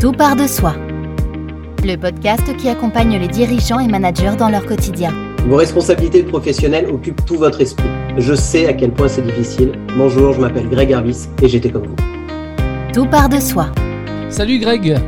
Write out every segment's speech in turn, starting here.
Tout part de soi. Le podcast qui accompagne les dirigeants et managers dans leur quotidien. Vos responsabilités professionnelles occupent tout votre esprit. Je sais à quel point c'est difficile. Bonjour, je m'appelle Greg Harvis et j'étais comme vous. Tout part de soi. Salut Greg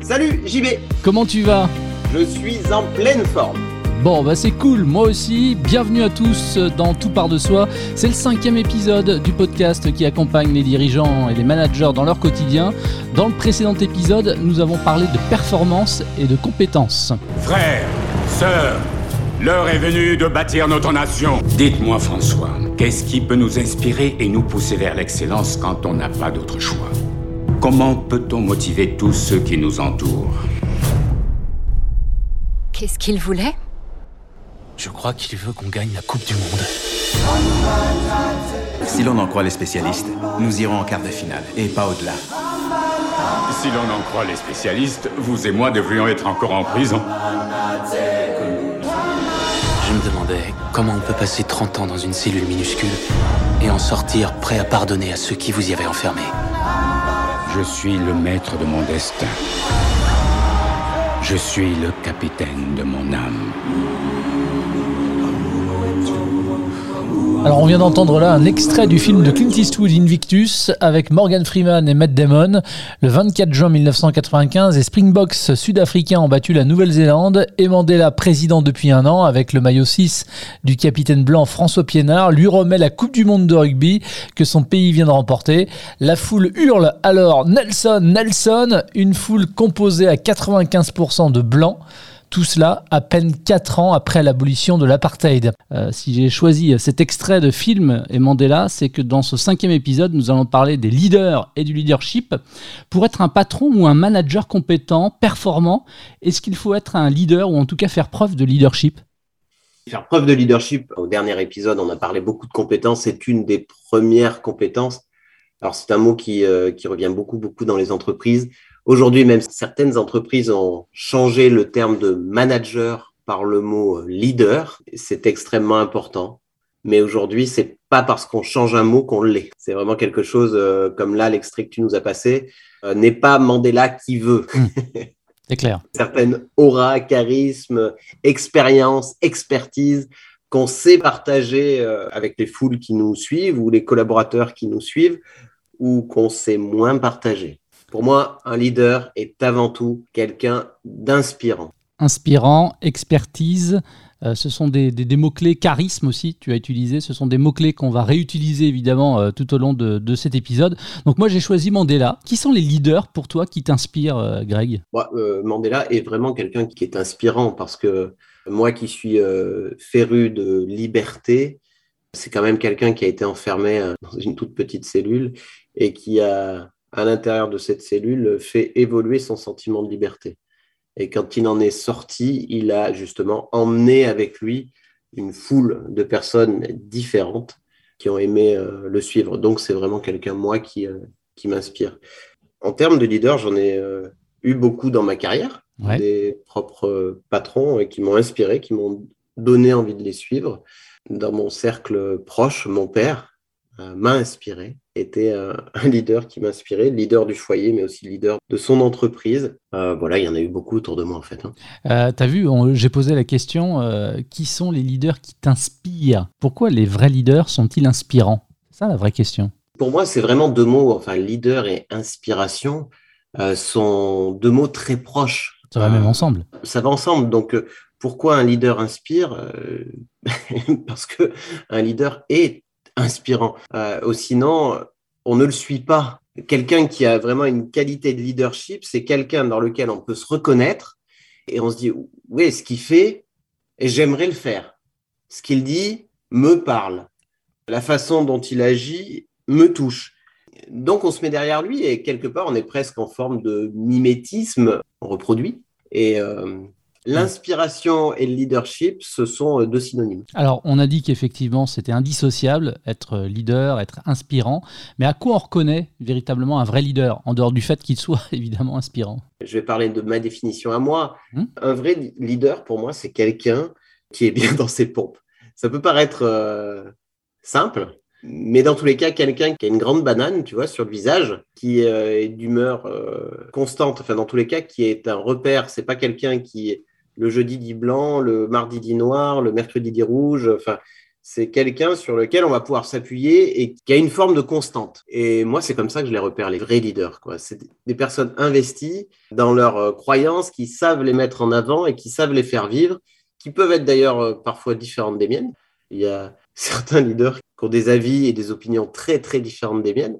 Salut JB Comment tu vas? Je suis en pleine forme. Bon, bah c'est cool, moi aussi. Bienvenue à tous dans Tout part de soi. C'est le cinquième épisode du podcast qui accompagne les dirigeants et les managers dans leur quotidien. Dans le précédent épisode, nous avons parlé de performance et de compétences. Frères, sœurs, l'heure est venue de bâtir notre nation. Dites-moi François, qu'est-ce qui peut nous inspirer et nous pousser vers l'excellence quand on n'a pas d'autre choix? Comment peut-on motiver tous ceux qui nous entourent? Qu'est-ce qu'il voulait Je crois qu'il veut qu'on gagne la Coupe du Monde. Si l'on en croit les spécialistes, nous irons en quart de finale et pas au-delà. Si l'on en croit les spécialistes, vous et moi devrions être encore en prison. Je me demandais comment on peut passer 30 ans dans une cellule minuscule et en sortir prêt à pardonner à ceux qui vous y avaient enfermé. Je suis le maître de mon destin. Je suis le capitaine de mon âme. Alors on vient d'entendre là un extrait du film de Clint Eastwood Invictus avec Morgan Freeman et Matt Damon. Le 24 juin 1995, les Springboks sud-africains ont battu la Nouvelle-Zélande et Mandela, président depuis un an avec le maillot 6 du capitaine blanc François Piénard, lui remet la Coupe du Monde de rugby que son pays vient de remporter. La foule hurle alors Nelson, Nelson, une foule composée à 95% de blancs. Tout cela à peine 4 ans après l'abolition de l'apartheid. Euh, si j'ai choisi cet extrait de film et Mandela, c'est que dans ce cinquième épisode, nous allons parler des leaders et du leadership. Pour être un patron ou un manager compétent, performant, est-ce qu'il faut être un leader ou en tout cas faire preuve de leadership? Faire preuve de leadership, au dernier épisode, on a parlé beaucoup de compétences, c'est une des premières compétences. Alors c'est un mot qui, euh, qui revient beaucoup, beaucoup dans les entreprises. Aujourd'hui, même certaines entreprises ont changé le terme de manager par le mot leader. C'est extrêmement important. Mais aujourd'hui, c'est pas parce qu'on change un mot qu'on l'est. C'est vraiment quelque chose euh, comme là, l'extrait que tu nous as passé, euh, n'est pas Mandela qui veut. C'est clair. Certaines aura, charisme, expérience, expertise qu'on sait partager euh, avec les foules qui nous suivent ou les collaborateurs qui nous suivent ou qu'on sait moins partager. Pour moi, un leader est avant tout quelqu'un d'inspirant. Inspirant, expertise, euh, ce sont des, des- des mots-clés, charisme aussi, tu as utilisé, ce sont des mots-clés qu'on va réutiliser évidemment euh, tout au long de, de cet épisode. Donc moi j'ai choisi Mandela. Qui sont les leaders pour toi qui t'inspirent, euh, Greg? Moi, Mandela est vraiment quelqu'un qui est inspirant parce que moi qui suis féru de liberté, c'est quand même quelqu'un qui a été enfermé dans une toute petite cellule et qui a, à l'intérieur de cette cellule, fait évoluer son sentiment de liberté. Et quand il en est sorti, il a justement emmené avec lui une foule de personnes différentes qui ont aimé euh, le suivre. Donc c'est vraiment quelqu'un, moi, qui, euh, qui m'inspire. En termes de leader, j'en ai euh, eu beaucoup dans ma carrière Ouais. des propres patrons qui m'ont inspiré, qui m'ont donné envie de les suivre. Dans mon cercle proche, mon père m'a inspiré, était euh, un leader qui m'inspirait, leader du foyer, mais aussi leader de son entreprise. Euh, voilà, il y en a eu beaucoup autour de moi en fait. hein. Euh, T'as vu, j'ai posé la question euh, qui sont les leaders qui t'inspirent? Pourquoi les vrais leaders sont-ils inspirants? C'est ça la vraie question. Pour moi, c'est vraiment deux mots, enfin leader et inspiration euh, sont deux mots très proches. Ça va Euh, même ensemble. ça va ensemble. Donc, euh, pourquoi un leader inspire? Euh, Parce que un leader est inspirant. Euh, sinon, on ne le suit pas. Quelqu'un qui a vraiment une qualité de leadership, c'est quelqu'un dans lequel on peut se reconnaître et on se dit, oui, ce qu'il fait, j'aimerais le faire. Ce qu'il dit me parle. La façon dont il agit me touche. Donc, on se met derrière lui et quelque part, on est presque en forme de mimétisme. Reproduit. Et euh, l'inspiration et le leadership, ce sont euh, deux synonymes. Alors, on a dit qu'effectivement, c'était indissociable, être leader, être inspirant. Mais à quoi on reconnaît véritablement un vrai leader, en dehors du fait qu'il soit évidemment inspirant? Je vais parler de ma définition à moi. Hmm. Un vrai leader, pour moi, c'est quelqu'un qui est bien dans ses pompes. Ça peut paraître euh, simple, Mais dans tous les cas, quelqu'un qui a une grande banane, tu vois, sur le visage, qui euh, est d'humeur euh, constante, enfin dans tous les cas, qui est un repère, c'est pas quelqu'un qui le jeudi dit blanc, le mardi dit noir, le mercredi dit rouge, enfin c'est quelqu'un sur lequel on va pouvoir s'appuyer et qui a une forme de constante. Et moi, c'est comme ça que je les repère, les vrais leaders. C'est des personnes investies dans leurs euh, croyances, qui savent les mettre en avant et qui savent les faire vivre, qui peuvent être d'ailleurs parfois différentes des miennes. Il y a certains leaders qui ont des avis et des opinions très très différentes des miennes,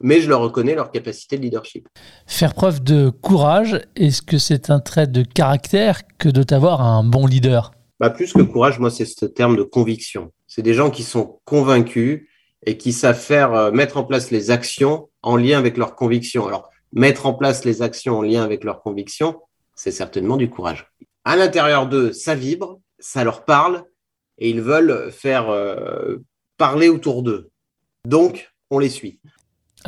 mais je leur reconnais leur capacité de leadership. Faire preuve de courage, est-ce que c'est un trait de caractère que de t'avoir un bon leader? Bah, Plus que courage, moi c'est ce terme de conviction. C'est des gens qui sont convaincus et qui savent faire euh, mettre en place les actions en lien avec leurs convictions. Alors, mettre en place les actions en lien avec leurs convictions, c'est certainement du courage. À l'intérieur d'eux, ça vibre, ça leur parle, et ils veulent faire euh, parler autour d'eux. Donc, on les suit.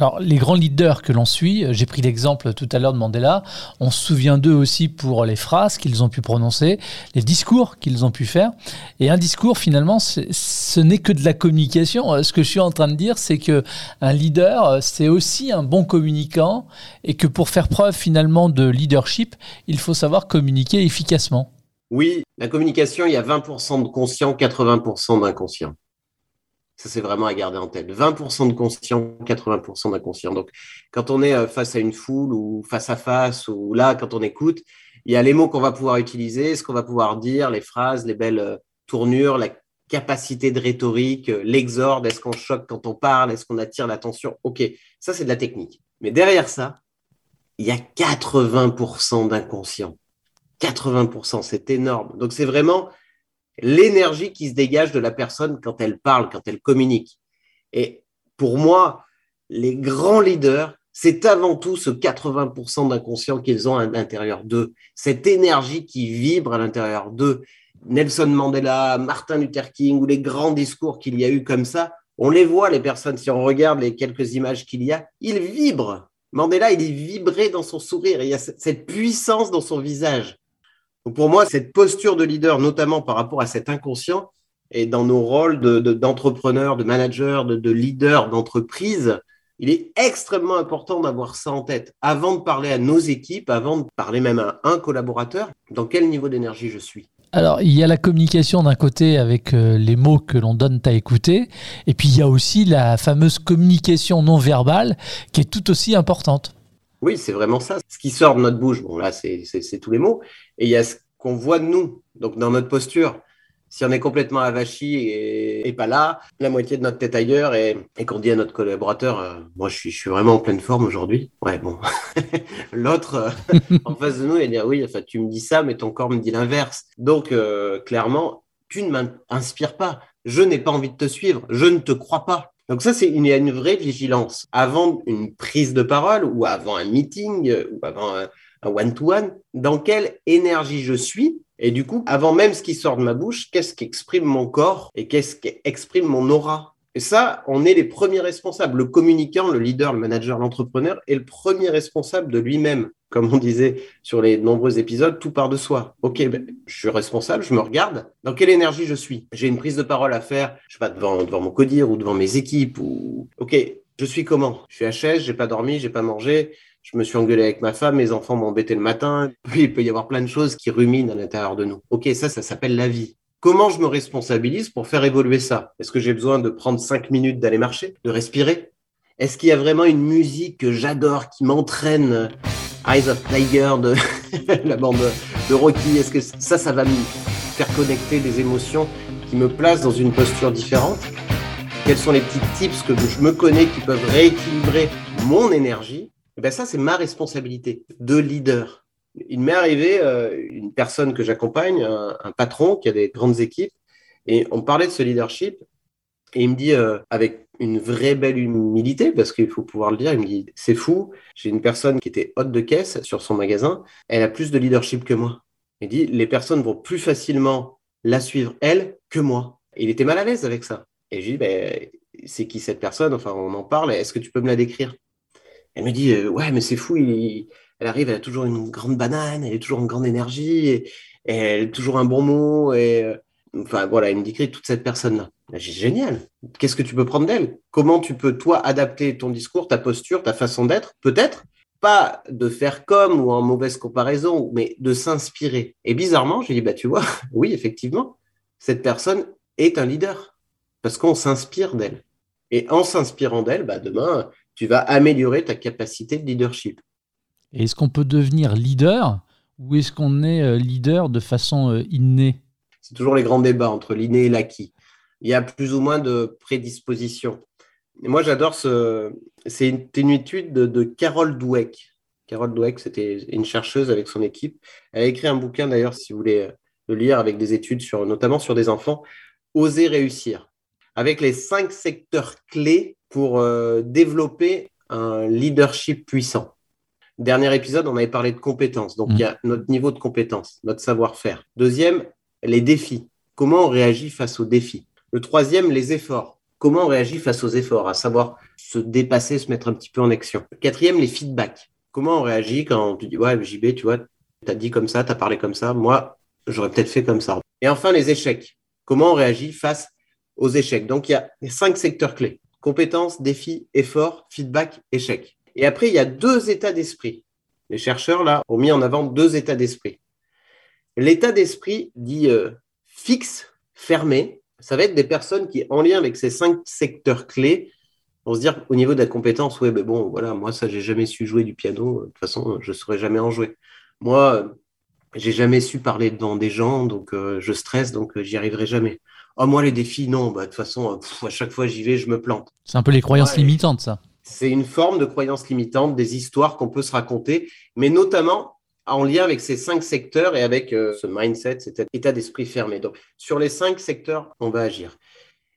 Alors, les grands leaders que l'on suit, euh, j'ai pris l'exemple tout à l'heure de Mandela, on se souvient d'eux aussi pour les phrases qu'ils ont pu prononcer, les discours qu'ils ont pu faire. Et un discours, finalement, ce n'est que de la communication. Euh, ce que je suis en train de dire, c'est que un leader, c'est aussi un bon communicant et que pour faire preuve finalement de leadership, il faut savoir communiquer efficacement. Oui, la communication, il y a 20% de conscient, 80% d'inconscient. Ça, c'est vraiment à garder en tête. 20% de conscient, 80% d'inconscient. Donc, quand on est euh, face à une foule ou face à face, ou là, quand on écoute, il y a les mots qu'on va pouvoir utiliser, ce qu'on va pouvoir dire, les phrases, les belles euh, tournures, la capacité de rhétorique, euh, l'exorde, est-ce qu'on choque quand on parle, est-ce qu'on attire l'attention? Ok, ça, c'est de la technique. Mais derrière ça, il y a 80% d'inconscient. 80%, c'est énorme. Donc c'est vraiment l'énergie qui se dégage de la personne quand elle parle, quand elle communique. Et pour moi, les grands leaders, c'est avant tout ce 80% d'inconscient qu'ils ont à l'intérieur d'eux, cette énergie qui vibre à l'intérieur d'eux. Nelson Mandela, Martin Luther King ou les grands discours qu'il y a eu comme ça, on les voit, les personnes, si on regarde les quelques images qu'il y a, ils vibrent. Mandela, il est vibré dans son sourire, il y a cette puissance dans son visage pour moi, cette posture de leader, notamment par rapport à cet inconscient, et dans nos rôles d'entrepreneur, de, de, manager, de, de leader d'entreprise, il est extrêmement important d'avoir ça en tête avant de parler à nos équipes, avant de parler même à un collaborateur, dans quel niveau d'énergie je suis? Alors, il y a la communication d'un côté avec euh, les mots que l'on donne à écouter, et puis il y a aussi la fameuse communication non verbale qui est tout aussi importante. Oui, c'est vraiment ça. Ce qui sort de notre bouche, bon là, c'est tous les mots. Et il y a ce qu'on voit de nous, donc dans notre posture. Si on est complètement avachi et, pas là, la moitié de notre tête ailleurs et, qu'on dit à notre collaborateur, euh, moi je suis, vraiment en pleine forme aujourd'hui. Ouais, bon. L'autre euh, en face de nous, il dire oui, enfin tu me dis ça, mais ton corps me dit l'inverse. Donc euh, clairement, tu ne m'inspires pas. Je n'ai pas envie de te suivre. Je ne te crois pas. Donc ça, c'est il une vraie vigilance avant une prise de parole ou avant un meeting euh, ou avant un one-to-one. dans quelle énergie je suis et du coup, avant même ce qui sort de ma bouche, qu'est-ce qui exprime mon corps et qu'est-ce qui exprime mon aura? Et ça, on est les premiers responsables. Le communicant, le leader, le manager, l'entrepreneur est le premier responsable de lui-même. Comme on disait sur les nombreux épisodes, tout part de soi. Ok, ben, je suis responsable, je me regarde. Dans quelle énergie je suis? J'ai une prise de parole à faire, je sais pas, devant, mon codir ou devant mes équipes. Ok, je suis comment? Je suis à chaise, j'ai pas dormi, j'ai pas mangé, je me suis engueulé avec ma femme, mes enfants m'ont embêté le matin. Il peut y avoir plein de choses qui ruminent à l'intérieur de nous. Ok, ça, ça s'appelle la vie. Comment je me responsabilise pour faire évoluer ça? Est-ce que j'ai besoin de prendre cinq minutes d'aller marcher, de respirer? Est-ce qu'il y a vraiment une musique que j'adore, qui m'entraîne? Eyes of Tiger de la bande de Rocky Est-ce que ça, ça va me faire connecter des émotions qui me placent dans une posture différente? Quels sont les petits tips que je me connais qui peuvent rééquilibrer mon énergie? Eh bien ça, c'est ma responsabilité de leader. Il m'est arrivé euh, une personne que j'accompagne, un, patron qui a des grandes équipes, et on parlait de ce leadership, et il me dit euh, avec une vraie belle humilité, parce qu'il faut pouvoir le dire, il me dit c'est fou, j'ai une personne qui était hôte de caisse sur son magasin, elle a plus de leadership que moi. Il dit les personnes vont plus facilement la suivre elle que moi. il était mal à l'aise avec ça. Et je lui dis ben, c'est qui cette personne? Enfin, on en parle. Est-ce que tu peux me la décrire? Elle me dit euh, ouais, mais c'est fou. Elle arrive, elle a toujours une grande banane, elle est toujours en grande énergie, elle a toujours un bon mot. Et euh, Enfin, voilà, il me décrit toute cette personne-là. J'ai génial. Qu'est-ce que tu peux prendre d'elle? Comment tu peux, toi, adapter ton discours, ta posture, ta façon d'être? Peut-être pas de faire comme ou en mauvaise comparaison, mais de s'inspirer. Et bizarrement, j'ai dit, bah, tu vois, oui, effectivement, cette personne est un leader parce qu'on s'inspire d'elle. Et en s'inspirant d'elle, bah, demain, tu vas améliorer ta capacité de leadership. Est-ce qu'on peut devenir leader ou est-ce qu'on est euh, leader de façon euh, innée? C'est toujours les grands débats entre l'inné et l'acquis. Il y a plus ou moins de prédisposition. Et moi, j'adore ce. C'est une, étude de, Carole Dweck. Carole Dweck, c'était une chercheuse avec son équipe. Elle a écrit un bouquin, d'ailleurs, si vous voulez euh, le lire, avec des études sur, notamment sur des enfants, Oser réussir, avec les cinq secteurs clés pour développer un leadership puissant. Dernier épisode, on avait parlé de compétences. Donc, il y a notre niveau de compétence, notre savoir-faire. Deuxième, les défis. Comment on réagit face aux défis. Le troisième, les efforts. Comment on réagit face aux efforts, à savoir se dépasser, se mettre un petit peu en action. quatrième, les feedbacks. Comment on réagit quand tu dis, ouais, JB, tu vois, tu as dit comme ça, tu as parlé comme ça. Moi, j'aurais peut-être fait comme ça. Et enfin, les échecs. Comment on réagit face aux échecs. Donc, il y a cinq secteurs clés. Compétences, défis, efforts, feedback, échecs. Et après, il y a deux états d'esprit. Les chercheurs, là, ont mis en avant deux états d'esprit. L'état d'esprit dit euh, fixe, fermé, ça va être des personnes qui, en lien avec ces cinq secteurs clés, vont se dire au niveau de la compétence, ouais, mais bon, voilà, moi, ça, j'ai jamais su jouer du piano. De toute façon, je ne saurais jamais en jouer. Moi, j'ai jamais su parler devant des gens, donc euh, je stresse, donc euh, j'y arriverai jamais. Oh, moi, les défis, non, bah, de toute façon, à chaque fois j'y vais, je me plante. C'est un peu les croyances limitantes, ça c'est une forme de croyance limitante, des histoires qu'on peut se raconter, mais notamment en lien avec ces cinq secteurs et avec euh, ce mindset, cet état d'esprit fermé. Donc, sur les cinq secteurs, on va agir.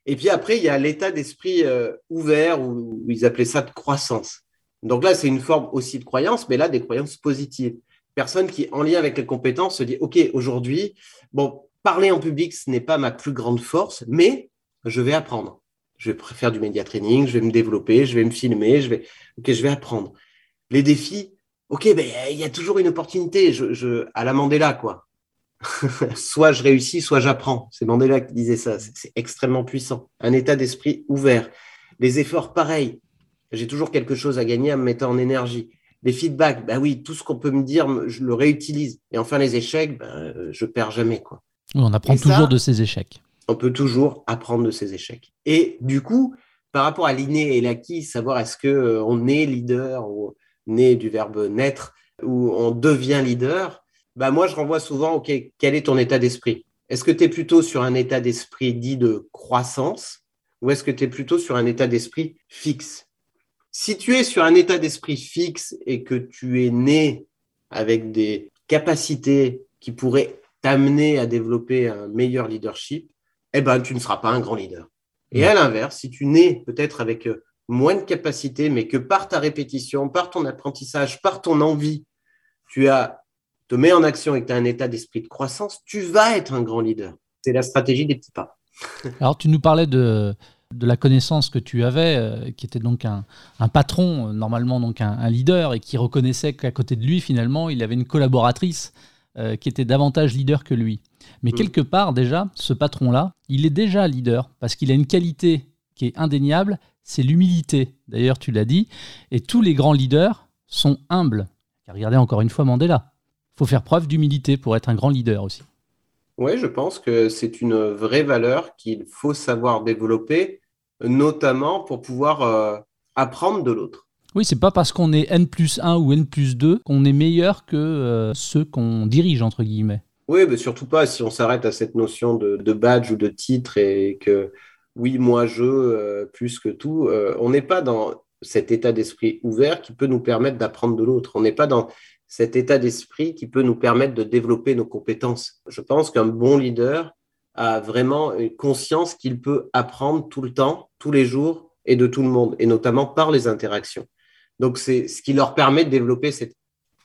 Et puis après, il y a l'état d'esprit euh, ouvert, ou ils appelaient ça de croissance. Donc là, c'est une forme aussi de croyance, mais là, des croyances positives. Personne qui, en lien avec les compétences, se dit, OK, aujourd'hui, bon, parler en public, ce n'est pas ma plus grande force, mais je vais apprendre je vais faire du média training, je vais me développer, je vais me filmer, je vais, ok, je vais apprendre. Les défis, ok, ben il y a toujours une opportunité. Je, je à la Mandela, quoi. soit je réussis, soit j'apprends. C'est Mandela qui disait ça. C'est extrêmement puissant. Un état d'esprit ouvert. Les efforts, pareil. J'ai toujours quelque chose à gagner à me mettre en énergie. Les feedbacks, bah oui, tout ce qu'on peut me dire, je le réutilise. Et enfin, les échecs, ben, je perds jamais, quoi. On apprend toujours de ses échecs on peut toujours apprendre de ses échecs. Et du coup, par rapport à l'inné et l'acquis, savoir est-ce que euh, on est leader ou né du verbe naître ou on devient leader, bah moi je renvoie souvent, ok, quel est ton état d'esprit? Est-ce que tu es plutôt sur un état d'esprit dit de croissance ou est-ce que tu es plutôt sur un état d'esprit fixe? Si tu es sur un état d'esprit fixe et que tu es né avec des capacités qui pourraient t'amener à développer un meilleur leadership, eh ben, tu ne seras pas un grand leader. Et à l'inverse, si tu nais peut-être avec euh, moins de capacité, mais que par ta répétition, par ton apprentissage, par ton envie, tu as, te mets en action et que tu as un état d'esprit de croissance, tu vas être un grand leader. C'est la stratégie des petits pas. Alors, tu nous parlais de, de la connaissance que tu avais, euh, qui était donc un, patron, euh, normalement donc un, leader, et qui reconnaissait qu'à côté de lui, finalement, il avait une collaboratrice qui était davantage leader que lui. Mais mm. quelque part, déjà, ce patron-là, il est déjà leader parce qu'il a une qualité qui est indéniable, c'est l'humilité. D'ailleurs, tu l'as dit. Et tous les grands leaders sont humbles. regardez encore une fois Mandela. Il faut faire preuve d'humilité pour être un grand leader aussi. Oui, je pense que c'est une vraie valeur qu'il faut savoir développer, notamment pour pouvoir euh, apprendre de l'autre. Oui, c'est pas parce qu'on est N plus 1 ou N plus 2 qu'on est meilleur que euh, ceux qu'on dirige, entre guillemets. Oui, mais surtout pas si on s'arrête à cette notion de, badge ou de titre et que oui, moi je, euh, plus que tout. Euh, on n'est pas dans cet état d'esprit ouvert qui peut nous permettre d'apprendre de l'autre. On n'est pas dans cet état d'esprit qui peut nous permettre de développer nos compétences. Je pense qu'un bon leader a vraiment une conscience qu'il peut apprendre tout le temps, tous les jours et de tout le monde, et notamment par les interactions. Donc c'est ce qui leur permet de développer cette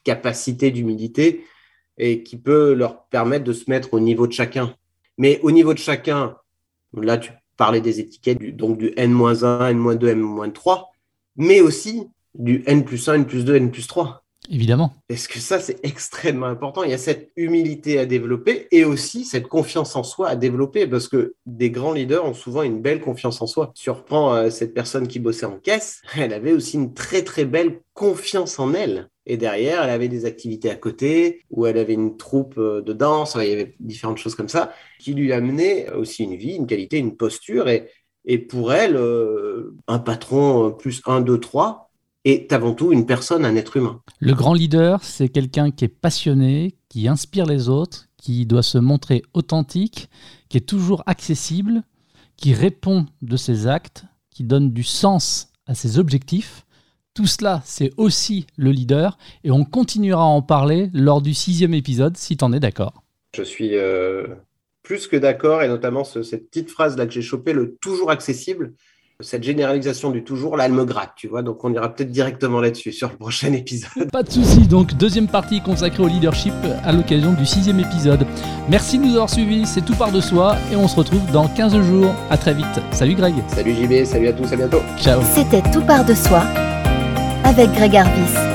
capacité d'humilité et qui peut leur permettre de se mettre au niveau de chacun. Mais au niveau de chacun, là, tu parlais des étiquettes, donc du N-1, N-2, N-3, mais aussi du N plus 1, N plus 2, N plus 3. Évidemment. Est-ce que ça, c'est extrêmement important. Il y a cette humilité à développer et aussi cette confiance en soi à développer parce que des grands leaders ont souvent une belle confiance en soi. Surprend euh, cette personne qui bossait en caisse, elle avait aussi une très très belle confiance en elle. Et derrière, elle avait des activités à côté, où elle avait une troupe euh, de danse, il y avait différentes choses comme ça, qui lui amenaient aussi une vie, une qualité, une posture. Et, et pour elle, euh, un patron plus 1, 2, 3, est avant tout une personne, un être humain. Le grand leader, c'est quelqu'un qui est passionné, qui inspire les autres, qui doit se montrer authentique, qui est toujours accessible, qui répond de ses actes, qui donne du sens à ses objectifs. Tout cela, c'est aussi le leader, et on continuera à en parler lors du sixième épisode, si tu en es d'accord. Je suis euh, plus que d'accord, et notamment cette petite phrase là que j'ai chopée, le toujours accessible cette généralisation du toujours, là, elle me gratte, tu vois. Donc, on ira peut-être directement là-dessus sur le prochain épisode. Pas de souci. Donc, deuxième partie consacrée au leadership à l'occasion du sixième épisode. Merci de nous avoir suivis. C'est tout par de soi et on se retrouve dans 15 jours. À très vite. Salut Greg. Salut JB. Salut à tous. À bientôt. Ciao. C'était tout par de soi avec Greg.